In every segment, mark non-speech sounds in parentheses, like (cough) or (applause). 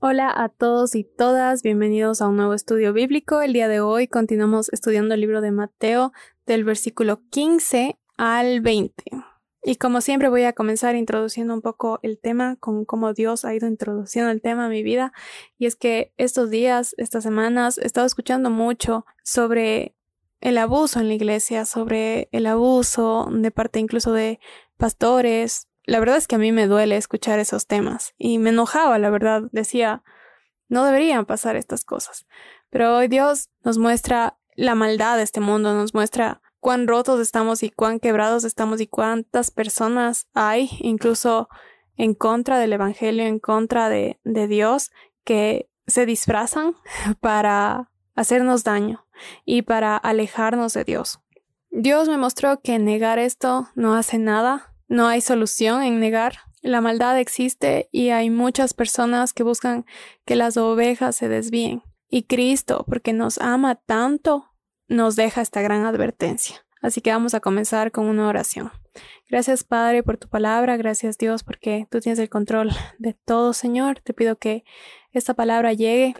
Hola a todos y todas, bienvenidos a un nuevo estudio bíblico. El día de hoy continuamos estudiando el libro de Mateo del versículo 15 al 20. Y como siempre voy a comenzar introduciendo un poco el tema con cómo Dios ha ido introduciendo el tema a mi vida. Y es que estos días, estas semanas, he estado escuchando mucho sobre el abuso en la iglesia, sobre el abuso de parte incluso de pastores, la verdad es que a mí me duele escuchar esos temas y me enojaba, la verdad, decía, no deberían pasar estas cosas. Pero hoy Dios nos muestra la maldad de este mundo, nos muestra cuán rotos estamos y cuán quebrados estamos y cuántas personas hay, incluso en contra del Evangelio, en contra de, de Dios, que se disfrazan (laughs) para hacernos daño y para alejarnos de Dios. Dios me mostró que negar esto no hace nada, no hay solución en negar. La maldad existe y hay muchas personas que buscan que las ovejas se desvíen. Y Cristo, porque nos ama tanto, nos deja esta gran advertencia. Así que vamos a comenzar con una oración. Gracias Padre por tu palabra, gracias Dios porque tú tienes el control de todo Señor. Te pido que esta palabra llegue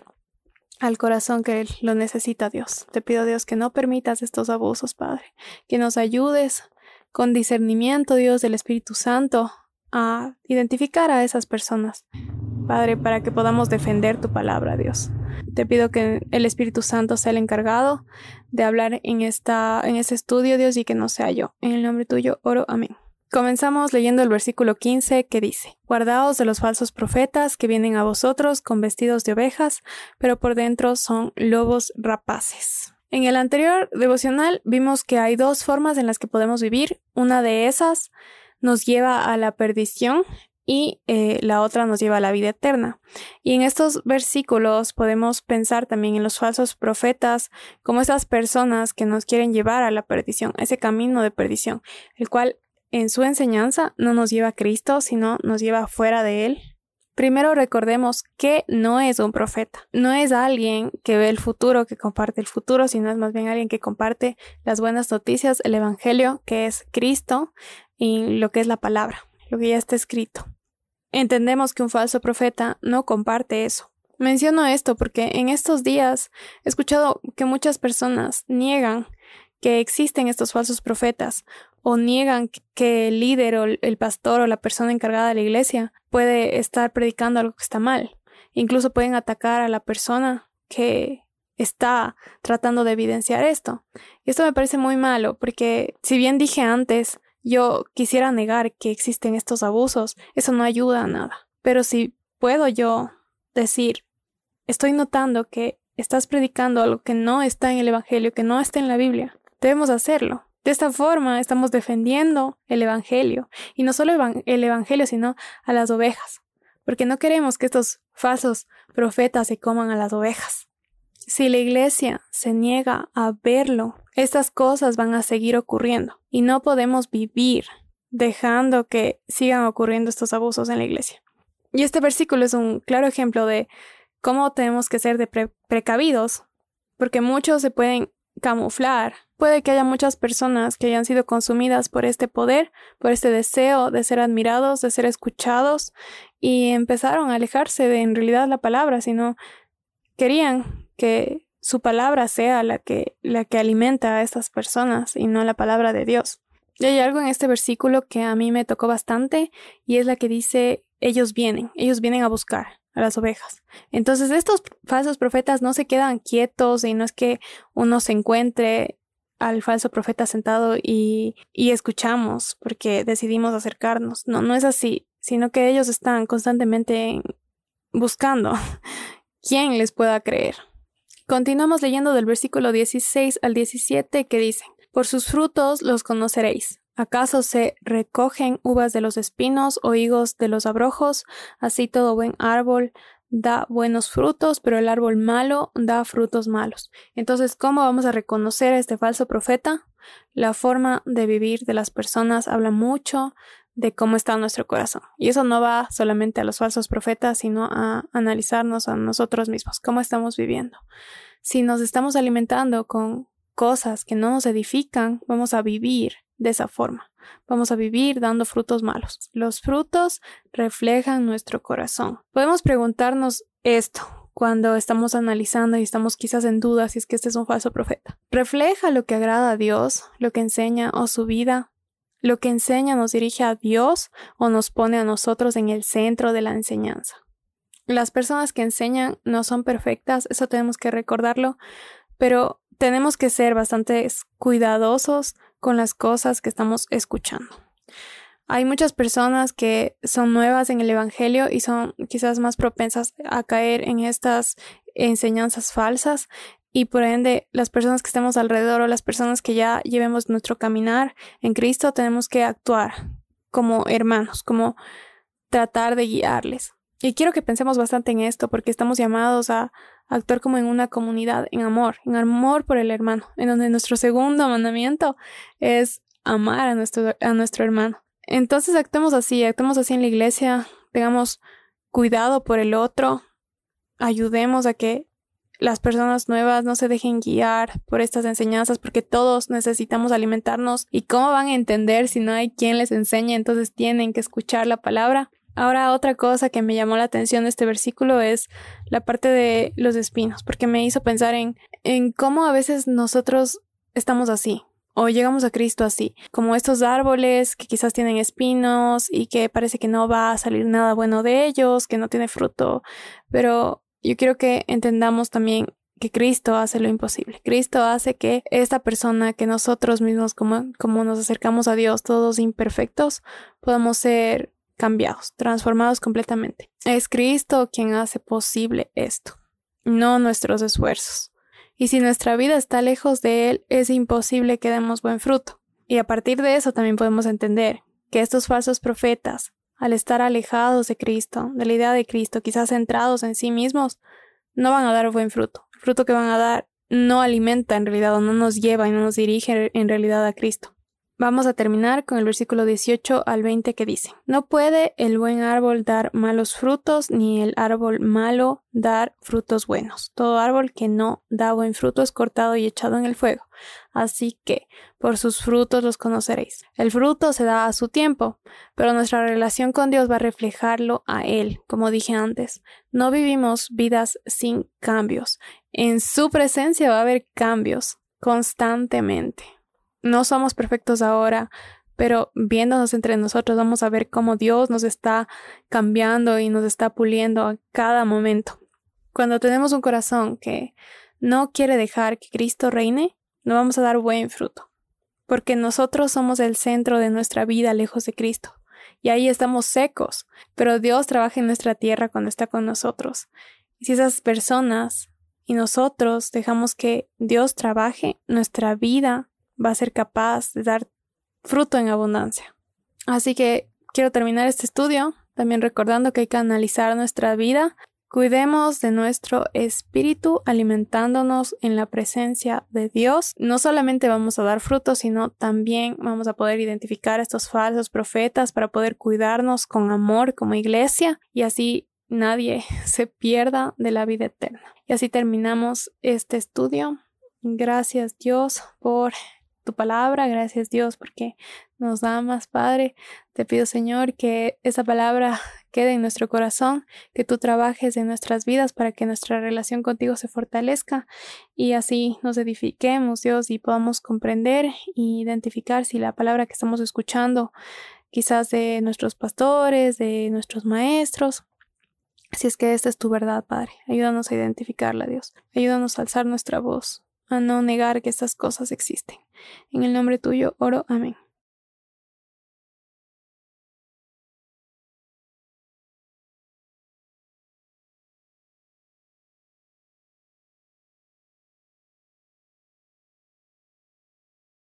al corazón que lo necesita Dios. Te pido Dios que no permitas estos abusos Padre, que nos ayudes con discernimiento, Dios del Espíritu Santo, a identificar a esas personas, Padre, para que podamos defender tu palabra, Dios. Te pido que el Espíritu Santo sea el encargado de hablar en, esta, en este estudio, Dios, y que no sea yo. En el nombre tuyo oro, amén. Comenzamos leyendo el versículo 15 que dice, Guardaos de los falsos profetas que vienen a vosotros con vestidos de ovejas, pero por dentro son lobos rapaces. En el anterior devocional vimos que hay dos formas en las que podemos vivir. Una de esas nos lleva a la perdición y eh, la otra nos lleva a la vida eterna. Y en estos versículos podemos pensar también en los falsos profetas como esas personas que nos quieren llevar a la perdición, ese camino de perdición, el cual en su enseñanza no nos lleva a Cristo, sino nos lleva fuera de él Primero recordemos que no es un profeta, no es alguien que ve el futuro, que comparte el futuro, sino es más bien alguien que comparte las buenas noticias, el Evangelio, que es Cristo, y lo que es la palabra, lo que ya está escrito. Entendemos que un falso profeta no comparte eso. Menciono esto porque en estos días he escuchado que muchas personas niegan que existen estos falsos profetas o niegan que el líder o el pastor o la persona encargada de la iglesia puede estar predicando algo que está mal. Incluso pueden atacar a la persona que está tratando de evidenciar esto. Y esto me parece muy malo porque si bien dije antes, yo quisiera negar que existen estos abusos, eso no ayuda a nada. Pero si puedo yo decir, estoy notando que estás predicando algo que no está en el Evangelio, que no está en la Biblia, debemos hacerlo. De esta forma estamos defendiendo el Evangelio, y no solo el Evangelio, sino a las ovejas, porque no queremos que estos falsos profetas se coman a las ovejas. Si la iglesia se niega a verlo, estas cosas van a seguir ocurriendo, y no podemos vivir dejando que sigan ocurriendo estos abusos en la iglesia. Y este versículo es un claro ejemplo de cómo tenemos que ser de precavidos, porque muchos se pueden camuflar. Puede que haya muchas personas que hayan sido consumidas por este poder, por este deseo de ser admirados, de ser escuchados, y empezaron a alejarse de en realidad la palabra, sino querían que su palabra sea la que, la que alimenta a estas personas y no la palabra de Dios. Y hay algo en este versículo que a mí me tocó bastante y es la que dice ellos vienen, ellos vienen a buscar a las ovejas. Entonces estos falsos profetas no se quedan quietos y no es que uno se encuentre al falso profeta sentado y, y escuchamos porque decidimos acercarnos. No, no es así, sino que ellos están constantemente buscando (laughs) quién les pueda creer. Continuamos leyendo del versículo 16 al 17 que dicen, Por sus frutos los conoceréis. ¿Acaso se recogen uvas de los espinos o higos de los abrojos? Así todo buen árbol da buenos frutos, pero el árbol malo da frutos malos. Entonces, ¿cómo vamos a reconocer a este falso profeta? La forma de vivir de las personas habla mucho de cómo está nuestro corazón. Y eso no va solamente a los falsos profetas, sino a analizarnos a nosotros mismos, cómo estamos viviendo. Si nos estamos alimentando con cosas que no nos edifican, vamos a vivir de esa forma. Vamos a vivir dando frutos malos. Los frutos reflejan nuestro corazón. Podemos preguntarnos esto cuando estamos analizando y estamos quizás en duda si es que este es un falso profeta. ¿Refleja lo que agrada a Dios, lo que enseña o su vida? ¿Lo que enseña nos dirige a Dios o nos pone a nosotros en el centro de la enseñanza? Las personas que enseñan no son perfectas, eso tenemos que recordarlo, pero tenemos que ser bastante cuidadosos con las cosas que estamos escuchando. Hay muchas personas que son nuevas en el Evangelio y son quizás más propensas a caer en estas enseñanzas falsas y por ende las personas que estemos alrededor o las personas que ya llevemos nuestro caminar en Cristo tenemos que actuar como hermanos, como tratar de guiarles. Y quiero que pensemos bastante en esto porque estamos llamados a actuar como en una comunidad, en amor, en amor por el hermano, en donde nuestro segundo mandamiento es amar a nuestro, a nuestro hermano. Entonces actuemos así, actuemos así en la iglesia, tengamos cuidado por el otro, ayudemos a que las personas nuevas no se dejen guiar por estas enseñanzas porque todos necesitamos alimentarnos y cómo van a entender si no hay quien les enseñe, entonces tienen que escuchar la palabra. Ahora otra cosa que me llamó la atención de este versículo es la parte de los espinos, porque me hizo pensar en, en cómo a veces nosotros estamos así, o llegamos a Cristo así, como estos árboles que quizás tienen espinos y que parece que no va a salir nada bueno de ellos, que no tiene fruto, pero yo quiero que entendamos también que Cristo hace lo imposible. Cristo hace que esta persona, que nosotros mismos, como, como nos acercamos a Dios, todos imperfectos, podamos ser cambiados, transformados completamente. Es Cristo quien hace posible esto, no nuestros esfuerzos. Y si nuestra vida está lejos de Él, es imposible que demos buen fruto. Y a partir de eso también podemos entender que estos falsos profetas, al estar alejados de Cristo, de la idea de Cristo, quizás centrados en sí mismos, no van a dar buen fruto. El fruto que van a dar no alimenta en realidad o no nos lleva y no nos dirige en realidad a Cristo. Vamos a terminar con el versículo 18 al 20 que dice, No puede el buen árbol dar malos frutos, ni el árbol malo dar frutos buenos. Todo árbol que no da buen fruto es cortado y echado en el fuego. Así que, por sus frutos los conoceréis. El fruto se da a su tiempo, pero nuestra relación con Dios va a reflejarlo a Él, como dije antes. No vivimos vidas sin cambios. En su presencia va a haber cambios constantemente. No somos perfectos ahora, pero viéndonos entre nosotros vamos a ver cómo Dios nos está cambiando y nos está puliendo a cada momento. Cuando tenemos un corazón que no quiere dejar que Cristo reine, no vamos a dar buen fruto, porque nosotros somos el centro de nuestra vida lejos de Cristo. Y ahí estamos secos, pero Dios trabaja en nuestra tierra cuando está con nosotros. Y si esas personas y nosotros dejamos que Dios trabaje, nuestra vida va a ser capaz de dar fruto en abundancia. Así que quiero terminar este estudio también recordando que hay que analizar nuestra vida. Cuidemos de nuestro espíritu alimentándonos en la presencia de Dios. No solamente vamos a dar frutos, sino también vamos a poder identificar a estos falsos profetas para poder cuidarnos con amor como iglesia y así nadie (laughs) se pierda de la vida eterna. Y así terminamos este estudio. Gracias Dios por tu palabra. Gracias Dios porque nos amas, Padre. Te pido, Señor, que esa palabra quede en nuestro corazón, que tú trabajes en nuestras vidas para que nuestra relación contigo se fortalezca y así nos edifiquemos, Dios, y podamos comprender e identificar si la palabra que estamos escuchando, quizás de nuestros pastores, de nuestros maestros, si es que esta es tu verdad, Padre. Ayúdanos a identificarla, Dios. Ayúdanos a alzar nuestra voz a no negar que estas cosas existen. En el nombre tuyo oro, amén.